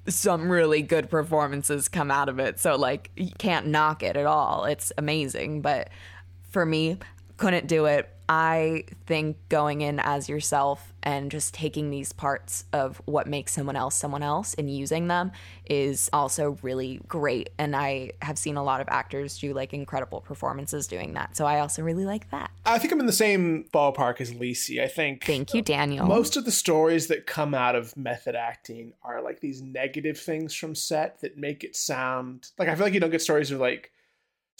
some really good performances come out of it. So like you can't knock it at all. It's amazing. But for me couldn't do it. I think going in as yourself and just taking these parts of what makes someone else someone else and using them is also really great. And I have seen a lot of actors do like incredible performances doing that. So I also really like that. I think I'm in the same ballpark as Lisi. I think. Thank you, Daniel. Most of the stories that come out of method acting are like these negative things from set that make it sound like I feel like you don't get stories of like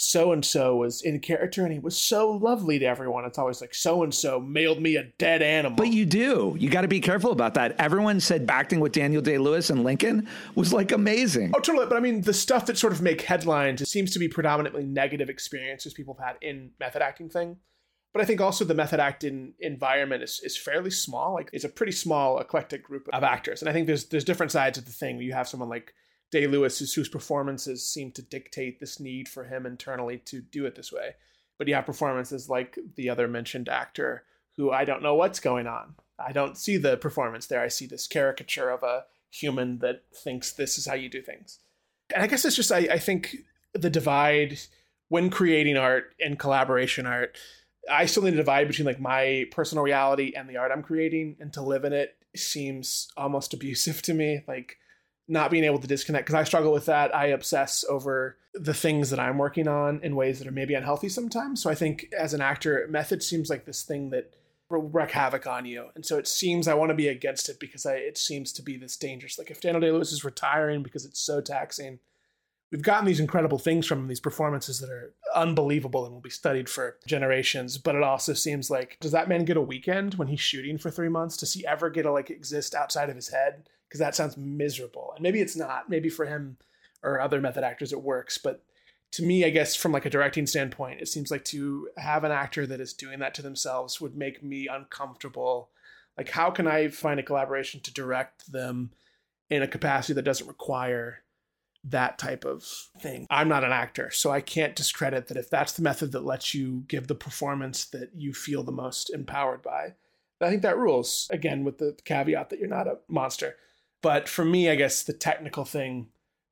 so and so was in character and he was so lovely to everyone. It's always like so and so mailed me a dead animal. But you do. You got to be careful about that. Everyone said acting with Daniel Day Lewis and Lincoln was like amazing. Oh, totally. But I mean, the stuff that sort of make headlines, it seems to be predominantly negative experiences people have had in method acting thing. But I think also the method acting environment is, is fairly small. Like it's a pretty small, eclectic group of actors. And I think there's there's different sides of the thing. You have someone like Day Lewis, whose performances seem to dictate this need for him internally to do it this way. But you have performances like the other mentioned actor, who I don't know what's going on. I don't see the performance there. I see this caricature of a human that thinks this is how you do things. And I guess it's just, I, I think the divide when creating art and collaboration art, I still need a divide between like my personal reality and the art I'm creating, and to live in it seems almost abusive to me. Like, not being able to disconnect because I struggle with that. I obsess over the things that I'm working on in ways that are maybe unhealthy sometimes. So I think as an actor, method seems like this thing that will wreak havoc on you. And so it seems I want to be against it because I, it seems to be this dangerous. Like if Daniel Day Lewis is retiring because it's so taxing, we've gotten these incredible things from him, these performances that are unbelievable and will be studied for generations. But it also seems like, does that man get a weekend when he's shooting for three months? Does he ever get to like exist outside of his head? Because that sounds miserable. And maybe it's not. Maybe for him or other method actors it works, but to me, I guess from like a directing standpoint, it seems like to have an actor that is doing that to themselves would make me uncomfortable. Like, how can I find a collaboration to direct them in a capacity that doesn't require that type of thing? I'm not an actor, so I can't discredit that if that's the method that lets you give the performance that you feel the most empowered by. I think that rules, again, with the caveat that you're not a monster. But for me, I guess the technical thing,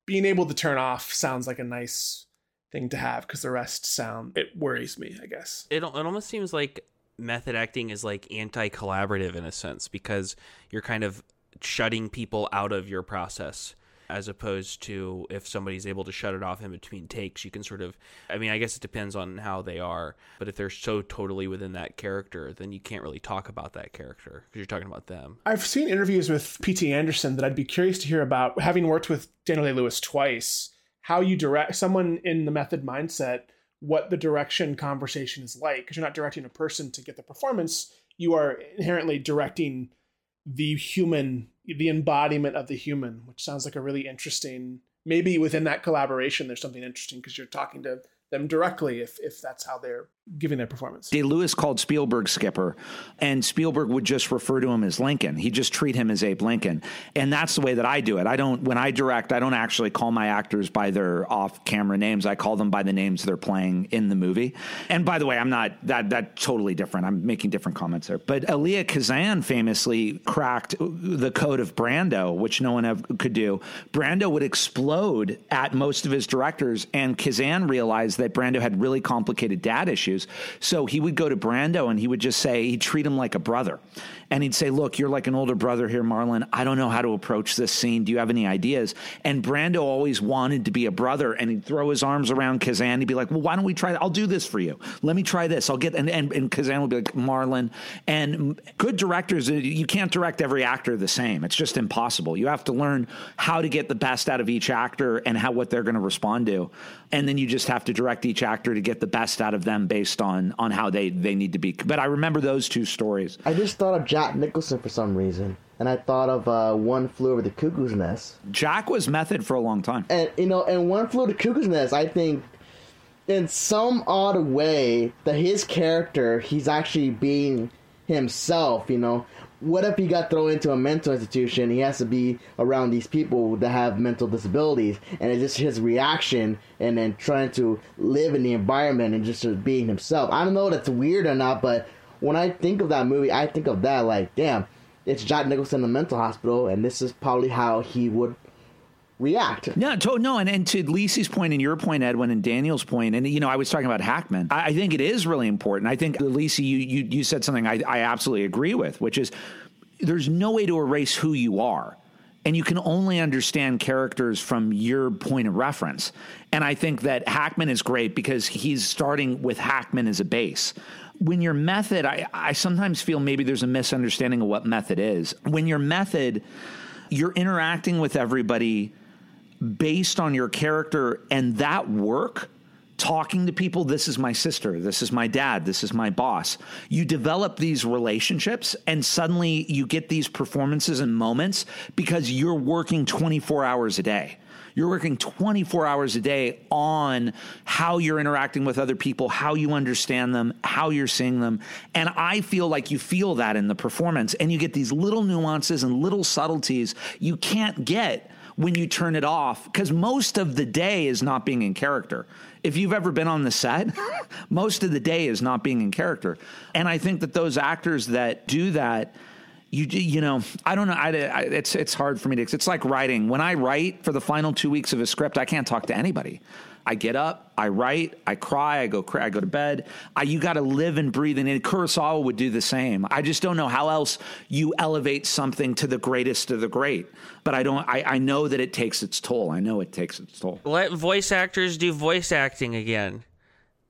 being able to turn off sounds like a nice thing to have because the rest sound, it worries me, I guess. It, it almost seems like method acting is like anti collaborative in a sense because you're kind of shutting people out of your process as opposed to if somebody's able to shut it off in between takes you can sort of i mean i guess it depends on how they are but if they're so totally within that character then you can't really talk about that character because you're talking about them. I've seen interviews with pt anderson that i'd be curious to hear about having worked with daniel day lewis twice how you direct someone in the method mindset what the direction conversation is like because you're not directing a person to get the performance you are inherently directing the human the embodiment of the human, which sounds like a really interesting. Maybe within that collaboration, there's something interesting because you're talking to them directly if if that's how they're giving their performance. Day Lewis called Spielberg Skipper, and Spielberg would just refer to him as Lincoln. He'd just treat him as Abe Lincoln, and that's the way that I do it. I don't when I direct, I don't actually call my actors by their off-camera names. I call them by the names they're playing in the movie. And by the way, I'm not that that totally different. I'm making different comments there. But Elia Kazan famously cracked the code of Brando, which no one have, could do. Brando would explode at most of his directors, and Kazan realized that Brando had really complicated dad issues So he would go to Brando and he would just say, he'd treat him like a brother. And he'd say, Look, you're like an older brother here, Marlon. I don't know how to approach this scene. Do you have any ideas? And Brando always wanted to be a brother and he'd throw his arms around Kazan. He'd be like, Well, why don't we try? I'll do this for you. Let me try this. I'll get, and, and, and Kazan would be like, Marlon. And good directors, uh, you can't direct every actor the same. It's just impossible. You have to learn how to get the best out of each actor and how what they're going to respond to. And then you just have to direct each actor to get the best out of them based on on how they, they need to be. But I remember those two stories. I just thought of Nicholson for some reason. And I thought of uh, One Flew Over the Cuckoo's Nest. Jack was method for a long time. And, you know, and One Flew Over the Cuckoo's Nest, I think, in some odd way, that his character, he's actually being himself, you know. what if he got thrown into a mental institution? He has to be around these people that have mental disabilities, and it's just his reaction, and then trying to live in the environment and just being himself. I don't know if that's weird or not, but when I think of that movie, I think of that like, damn, it's Jack Nicholson in a mental hospital, and this is probably how he would react. No, to, no, and, and to Lisi's point and your point, Edwin, and Daniel's point, and you know, I was talking about Hackman. I, I think it is really important. I think Lisi, you you you said something I, I absolutely agree with, which is there's no way to erase who you are. And you can only understand characters from your point of reference. And I think that Hackman is great because he's starting with Hackman as a base when your method, I, I sometimes feel maybe there's a misunderstanding of what method is. When your method, you're interacting with everybody based on your character and that work talking to people this is my sister this is my dad this is my boss you develop these relationships and suddenly you get these performances and moments because you're working 24 hours a day you're working 24 hours a day on how you're interacting with other people, how you understand them, how you're seeing them. And I feel like you feel that in the performance. And you get these little nuances and little subtleties you can't get when you turn it off because most of the day is not being in character. If you've ever been on the set, <laughs> most of the day is not being in character. And I think that those actors that do that, you you know I don't know I, I, it's it's hard for me to it's like writing when I write for the final two weeks of a script I can't talk to anybody I get up, I write, I cry, I go cry, I go to bed. I, you got to live and breathe, and Kurosawa would do the same. I just don't know how else you elevate something to the greatest of the great. But I don't. I, I know that it takes its toll. I know it takes its toll. Let voice actors do voice acting again.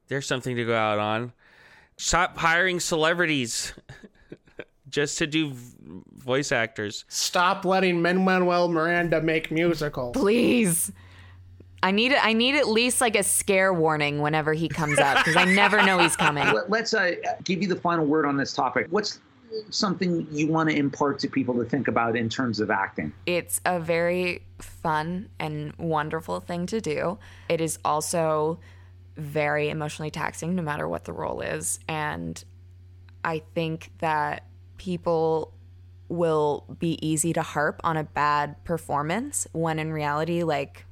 There's something to go out on. Stop hiring celebrities <laughs> just to do voice actors. Stop letting Manuel Miranda make musicals. Please. I need I need at least like a scare warning whenever he comes up because I never know he's coming. Let's uh, give you the final word on this topic. What's something you want to impart to people to think about in terms of acting? It's a very fun and wonderful thing to do. It is also very emotionally taxing no matter what the role is and I think that people will be easy to harp on a bad performance when in reality like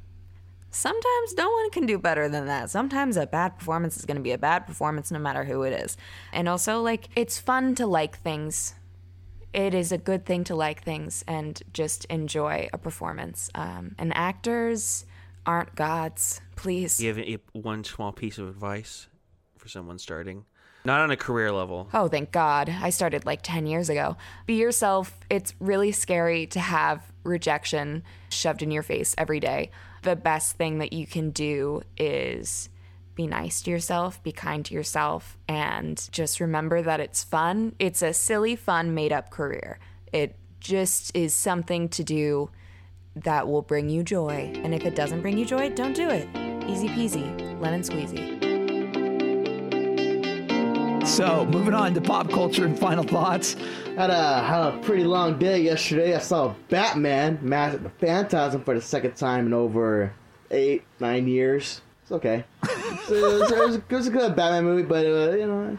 sometimes no one can do better than that. Sometimes a bad performance is going to be a bad performance no matter who it is. And also, like, it's fun to like things. It is a good thing to like things and just enjoy a performance. Um, and actors aren't gods. Please. You have one small piece of advice for someone starting? Not on a career level. Oh, thank God. I started like 10 years ago. Be yourself. It's really scary to have rejection shoved in your face every day the best thing that you can do is be nice to yourself, be kind to yourself, and just remember that it's fun. It's a silly, fun, made up career. It just is something to do that will bring you joy. And if it doesn't bring you joy, don't do it. Easy peasy, lemon squeezy. So, moving on to pop culture and final thoughts. Had a had a pretty long day yesterday. I saw Batman Mask of the Phantasm for the second time in over eight nine years. It's okay. it, was, it, was, it, was, a good Batman movie, but uh, you know,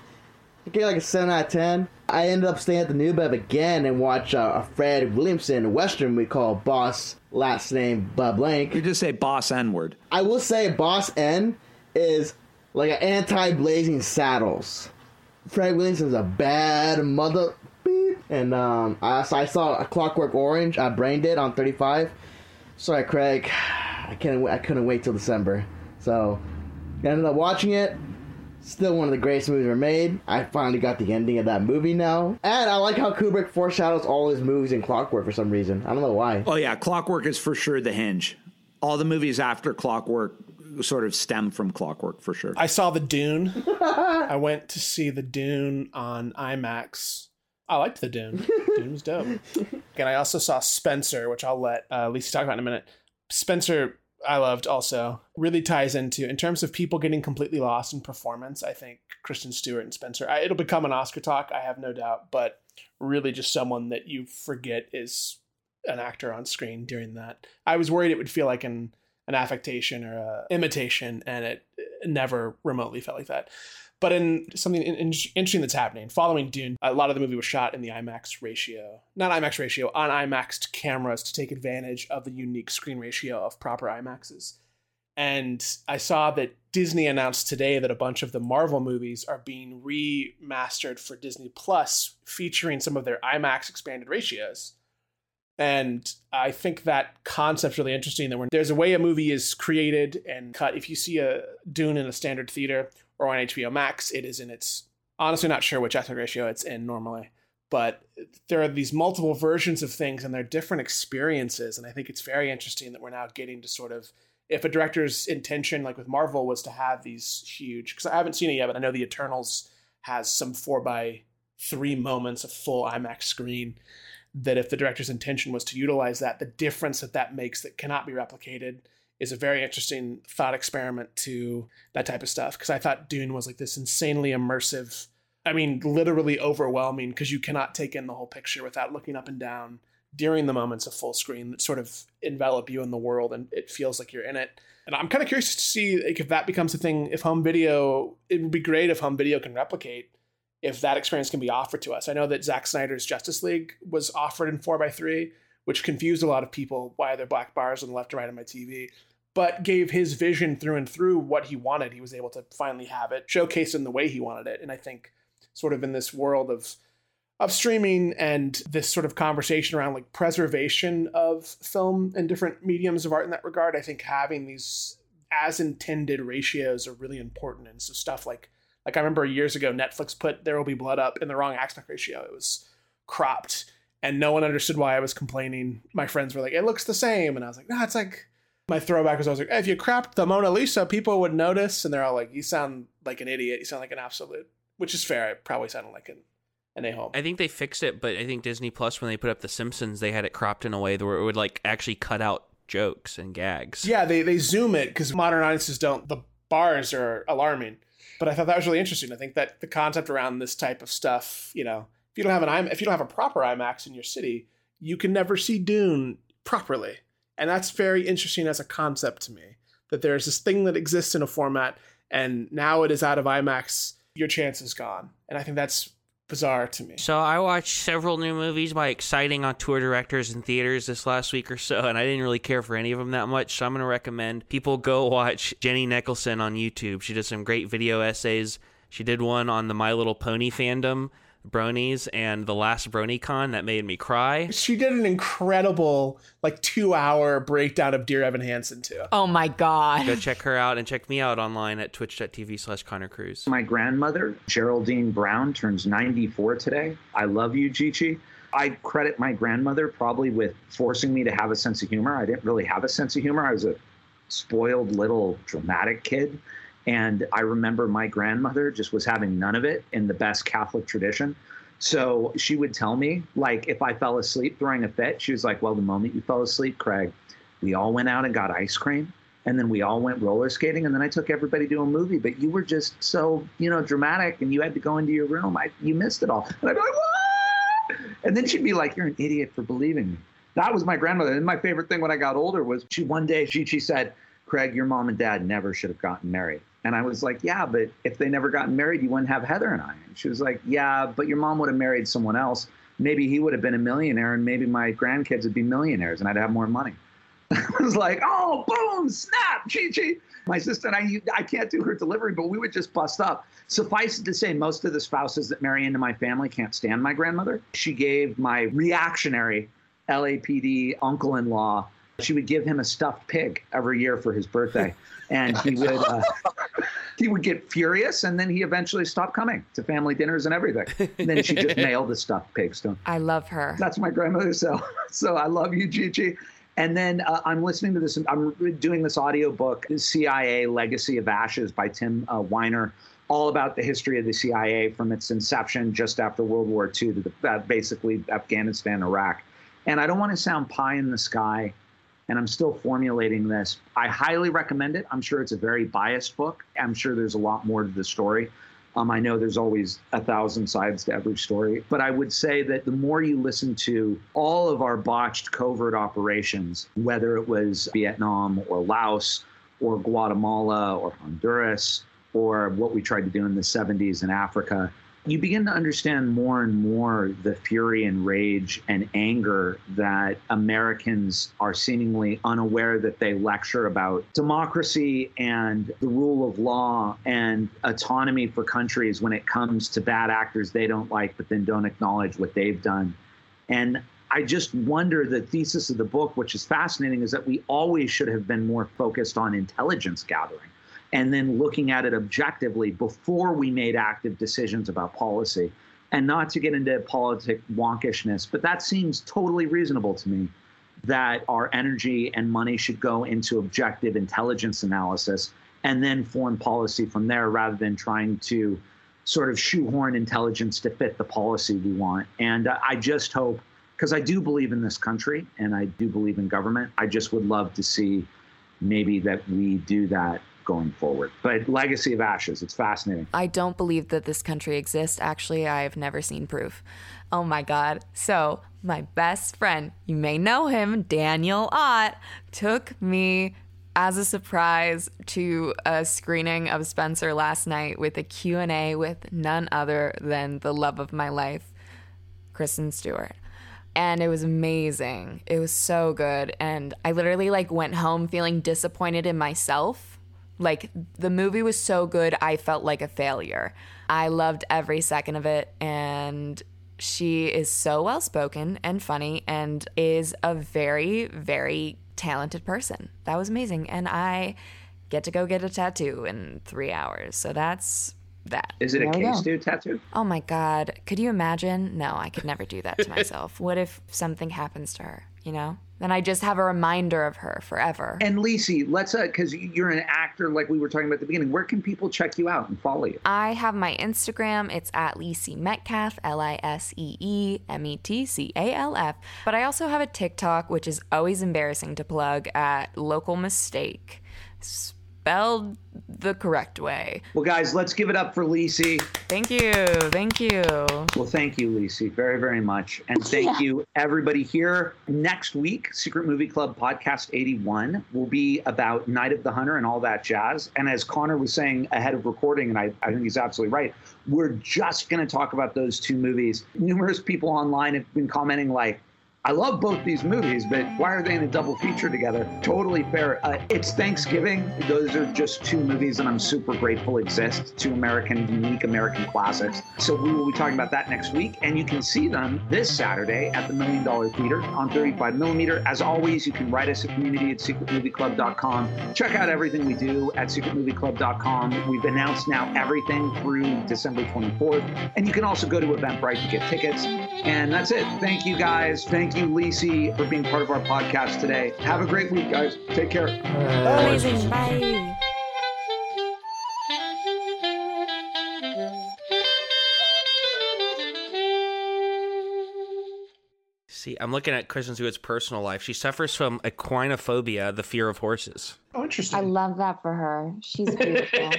I gave like a seven out of ten. I ended up staying at the New Bev again and watch uh, a Fred Williamson Western we call Boss, last name Bud Blank. You just say Boss N word. I will say Boss N is like an anti-Blazing Saddles. Fred Williamson's a bad mother beep. And um, I, I saw Clockwork Orange. I brained it on 35. Sorry, Craig. I can't. I couldn't wait till December. So I ended up watching it. Still one of the greatest movies ever made. I finally got the ending of that movie now. And I like how Kubrick foreshadows all his movies in Clockwork for some reason. I don't know why. Oh yeah, Clockwork is for sure the hinge. All the movies after Clockwork sort of stem from Clockwork for sure. I saw the Dune. <laughs> I went to see the Dune on IMAX. I liked the Dune. Dune was dope. <laughs> And I also saw Spencer, which I'll let uh, Lisi talk about in a minute. Spencer, I loved also. Really ties into, in terms of people getting completely lost in performance, I think Kristen Stewart and Spencer, I, it'll become an Oscar talk, I have no doubt, but really just someone that you forget is an actor on screen during that. I was worried it would feel like an an affectation or a imitation, and it never remotely felt like that. But in something interesting that's happening, following Dune, a lot of the movie was shot in the IMAX ratio, not IMAX ratio, on IMAX cameras to take advantage of the unique screen ratio of proper IMAXs. And I saw that Disney announced today that a bunch of the Marvel movies are being remastered for Disney Plus, featuring some of their IMAX expanded ratios. And I think that concept's really interesting that when there's a way a movie is created and cut, if you see a Dune in a standard theater or on HBO Max, it is in its honestly not sure which aspect ratio it's in normally. But there are these multiple versions of things and they're different experiences. And I think it's very interesting that we're now getting to sort of if a director's intention, like with Marvel, was to have these huge because I haven't seen it yet, but I know the Eternals has some four by three moments of full IMAX screen that if the director's intention was to utilize that, the difference that that makes that cannot be replicated is a very interesting thought experiment to that type of stuff. Because I thought Dune was like this insanely immersive, I mean, literally overwhelming because you cannot take in the whole picture without looking up and down during the moments of full screen that sort of envelop you in the world and it feels like you're in it. And I'm kind of curious to see like, if that becomes a thing. If home video, it would be great if home video can replicate if that experience can be offered to us. I know that Zack Snyder's Justice League was offered in 4x3, which confused a lot of people why there are black bars on the left and right of my TV, but gave his vision through and through what he wanted. He was able to finally have it showcased in the way he wanted it. And I think sort of in this world of of streaming and this sort of conversation around like preservation of film and different mediums of art in that regard, I think having these as intended ratios are really important. And so stuff like like I remember years ago, Netflix put There Will Be Blood up in the wrong aspect ratio. It was cropped, and no one understood why I was complaining. My friends were like, "It looks the same," and I was like, "No, it's like." My throwback was I was like, if you cropped the Mona Lisa, people would notice, and they're all like, "You sound like an idiot. You sound like an absolute," which is fair. I probably sounded like an an a hole. I think they fixed it, but I think Disney Plus when they put up The Simpsons, they had it cropped in a way where it would like actually cut out jokes and gags. Yeah, they they zoom it because modern audiences don't. The bars are alarming but I thought that was really interesting. I think that the concept around this type of stuff, you know, if you don't have an IMAX, if you don't have a proper IMAX in your city, you can never see Dune properly, and that's very interesting as a concept to me. That there's this thing that exists in a format, and now it is out of IMAX. Your chance is gone, and I think that's bizarre to me. So I watched several new movies by exciting auteur directors in theaters this last week or so, and I didn't really care for any of them that much. So I'm going to recommend people go watch Jenny Nicholson on YouTube. She does some great video essays. She did one on the My Little Pony fandom bronies and the last BronyCon that made me cry. She did an incredible like two hour breakdown of Dear Evan Hansen too. Oh my god! Go check her out and check me out online at twitch.tv slash Connor Cruz. My grandmother Geraldine Brown turns 94 today. I love you, Gigi. I credit my grandmother probably with forcing me to have a sense of humor. I didn't really have a sense of humor. I was a spoiled little dramatic kid. And I remember my grandmother just was having none of it in the best Catholic tradition. So she would tell me, like, if I fell asleep throwing a fit, she was like, Well, the moment you fell asleep, Craig, we all went out and got ice cream. And then we all went roller skating. And then I took everybody to a movie. But you were just so, you know, dramatic and you had to go into your room. I, you missed it all. And I'd be like, What? And then she'd be like, You're an idiot for believing me. That was my grandmother. And my favorite thing when I got older was she one day, she, she said, Craig, your mom and dad never should have gotten married. And I was like, yeah, but if they never gotten married, you wouldn't have Heather and I. And she was like, yeah, but your mom would have married someone else. Maybe he would have been a millionaire and maybe my grandkids would be millionaires and I'd have more money. <laughs> I was like, oh, boom, snap, Chi Chi. My sister and I, I can't do her delivery, but we would just bust up. Suffice it to say, most of the spouses that marry into my family can't stand my grandmother. She gave my reactionary LAPD uncle in law she would give him a stuffed pig every year for his birthday, and he <laughs> would uh, he would get furious, and then he eventually stopped coming to family dinners and everything. And then she just <laughs> mailed the stuffed pigs to him. I love her. That's my grandmother. So <laughs> so I love you, Gigi. And then uh, I'm listening to this. I'm doing this audiobook, CIA Legacy of Ashes by Tim uh, Weiner, all about the history of the CIA from its inception just after World War II to the, uh, basically Afghanistan, Iraq. And I don't want to sound pie in the sky and I'm still formulating this. I highly recommend it. I'm sure it's a very biased book. I'm sure there's a lot more to the story. Um, I know there's always a thousand sides to every story, but I would say that the more you listen to all of our botched covert operations, whether it was Vietnam or Laos or Guatemala or Honduras or what we tried to do in the 70s in Africa, you begin to understand more and more the fury and rage and anger that Americans are seemingly unaware that they lecture about democracy and the rule of law and autonomy for countries when it comes to bad actors they don't like, but then don't acknowledge what they've done. And I just wonder the thesis of the book, which is fascinating, is that we always should have been more focused on intelligence gathering and then looking at it objectively before we made active decisions about policy. And not to get into politic wonkishness, but that seems totally reasonable to me that our energy and money should go into objective intelligence analysis and then foreign policy from there rather than trying to sort of shoehorn intelligence to fit the policy we want. And uh, I just hope, because I do believe in this country and I do believe in government, I just would love to see maybe that we do that going forward. But Legacy of Ashes, it's fascinating. I don't believe that this country exists. Actually, I've never seen proof. Oh my God. So, my best friend, you may know him, Daniel Ott, took me as a surprise to a screening of Spencer last night with a Q&A with none other than the love of my life, Kristen Stewart. And it was amazing. It was so good and I literally like went home feeling disappointed in myself like the movie was so good, I felt like a failure. I loved every second of it and she is so well spoken and funny and is a very very talented person. That was amazing and I get to go get a tattoo in 3 hours. So that's that. Is it a K-Stew tattoo? Oh my god, could you imagine? No, I could never do that to myself. what if something happens to her, you know? then I just have a reminder of her forever. And Lisi, let's uh, because you're an actor, like we were talking about at the beginning. Where can people check you out and follow you? I have my Instagram. It's at Lisi Metcalf, L I S E E M E T C A L F. But I also have a TikTok, which is always embarrassing to plug at Local Mistake spelled the correct way. Well, guys, let's give it up for Lisi. Thank you. Thank you. Well, thank you, Lisi, very, very much. And thank yeah. you, everybody here. Next week, Secret Movie Club Podcast 81 will be about Night of the Hunter and all that jazz. And as Connor was saying ahead of recording, and I, I think he's absolutely right, we're just going to talk about those two movies. Numerous people online have been commenting, like, I love both these movies, but why are they in a double feature together? Totally fair. Uh, it's Thanksgiving. Those are just two movies that I'm super grateful exist. Two American, unique American classics. So we will be talking about that next week, and you can see them this Saturday at the Million Dollar Theater on 35 millimeter. As always, you can write us at community at secretmovieclub.com. Check out everything we do at secretmovieclub.com. We've announced now everything through December 24th, and you can also go to Eventbrite to get tickets. And that's it. Thank you guys. Thank you, Lisi, for being part of our podcast today. Have a great week, guys. Take care. Uh, Amazing. Bye. See, I'm looking at Kristen Stewart's personal life. She suffers from equinophobia, the fear of horses. Oh, interesting. I love that for her. She's beautiful. <laughs>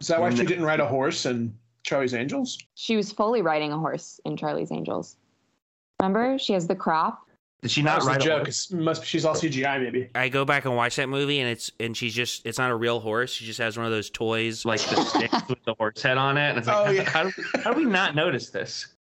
Is that why she didn't ride a horse in Charlie's Angels? She was fully riding a horse in Charlie's Angels. Remember, she has the crop. Did she not write a joke? must she's all CGI maybe. I go back and watch that movie, and it's and she's just it's not a real horse. She just has one of those toys like the stick with the horse head on it. And it's like, oh, how, yeah. <laughs> how, do, how do we not notice this?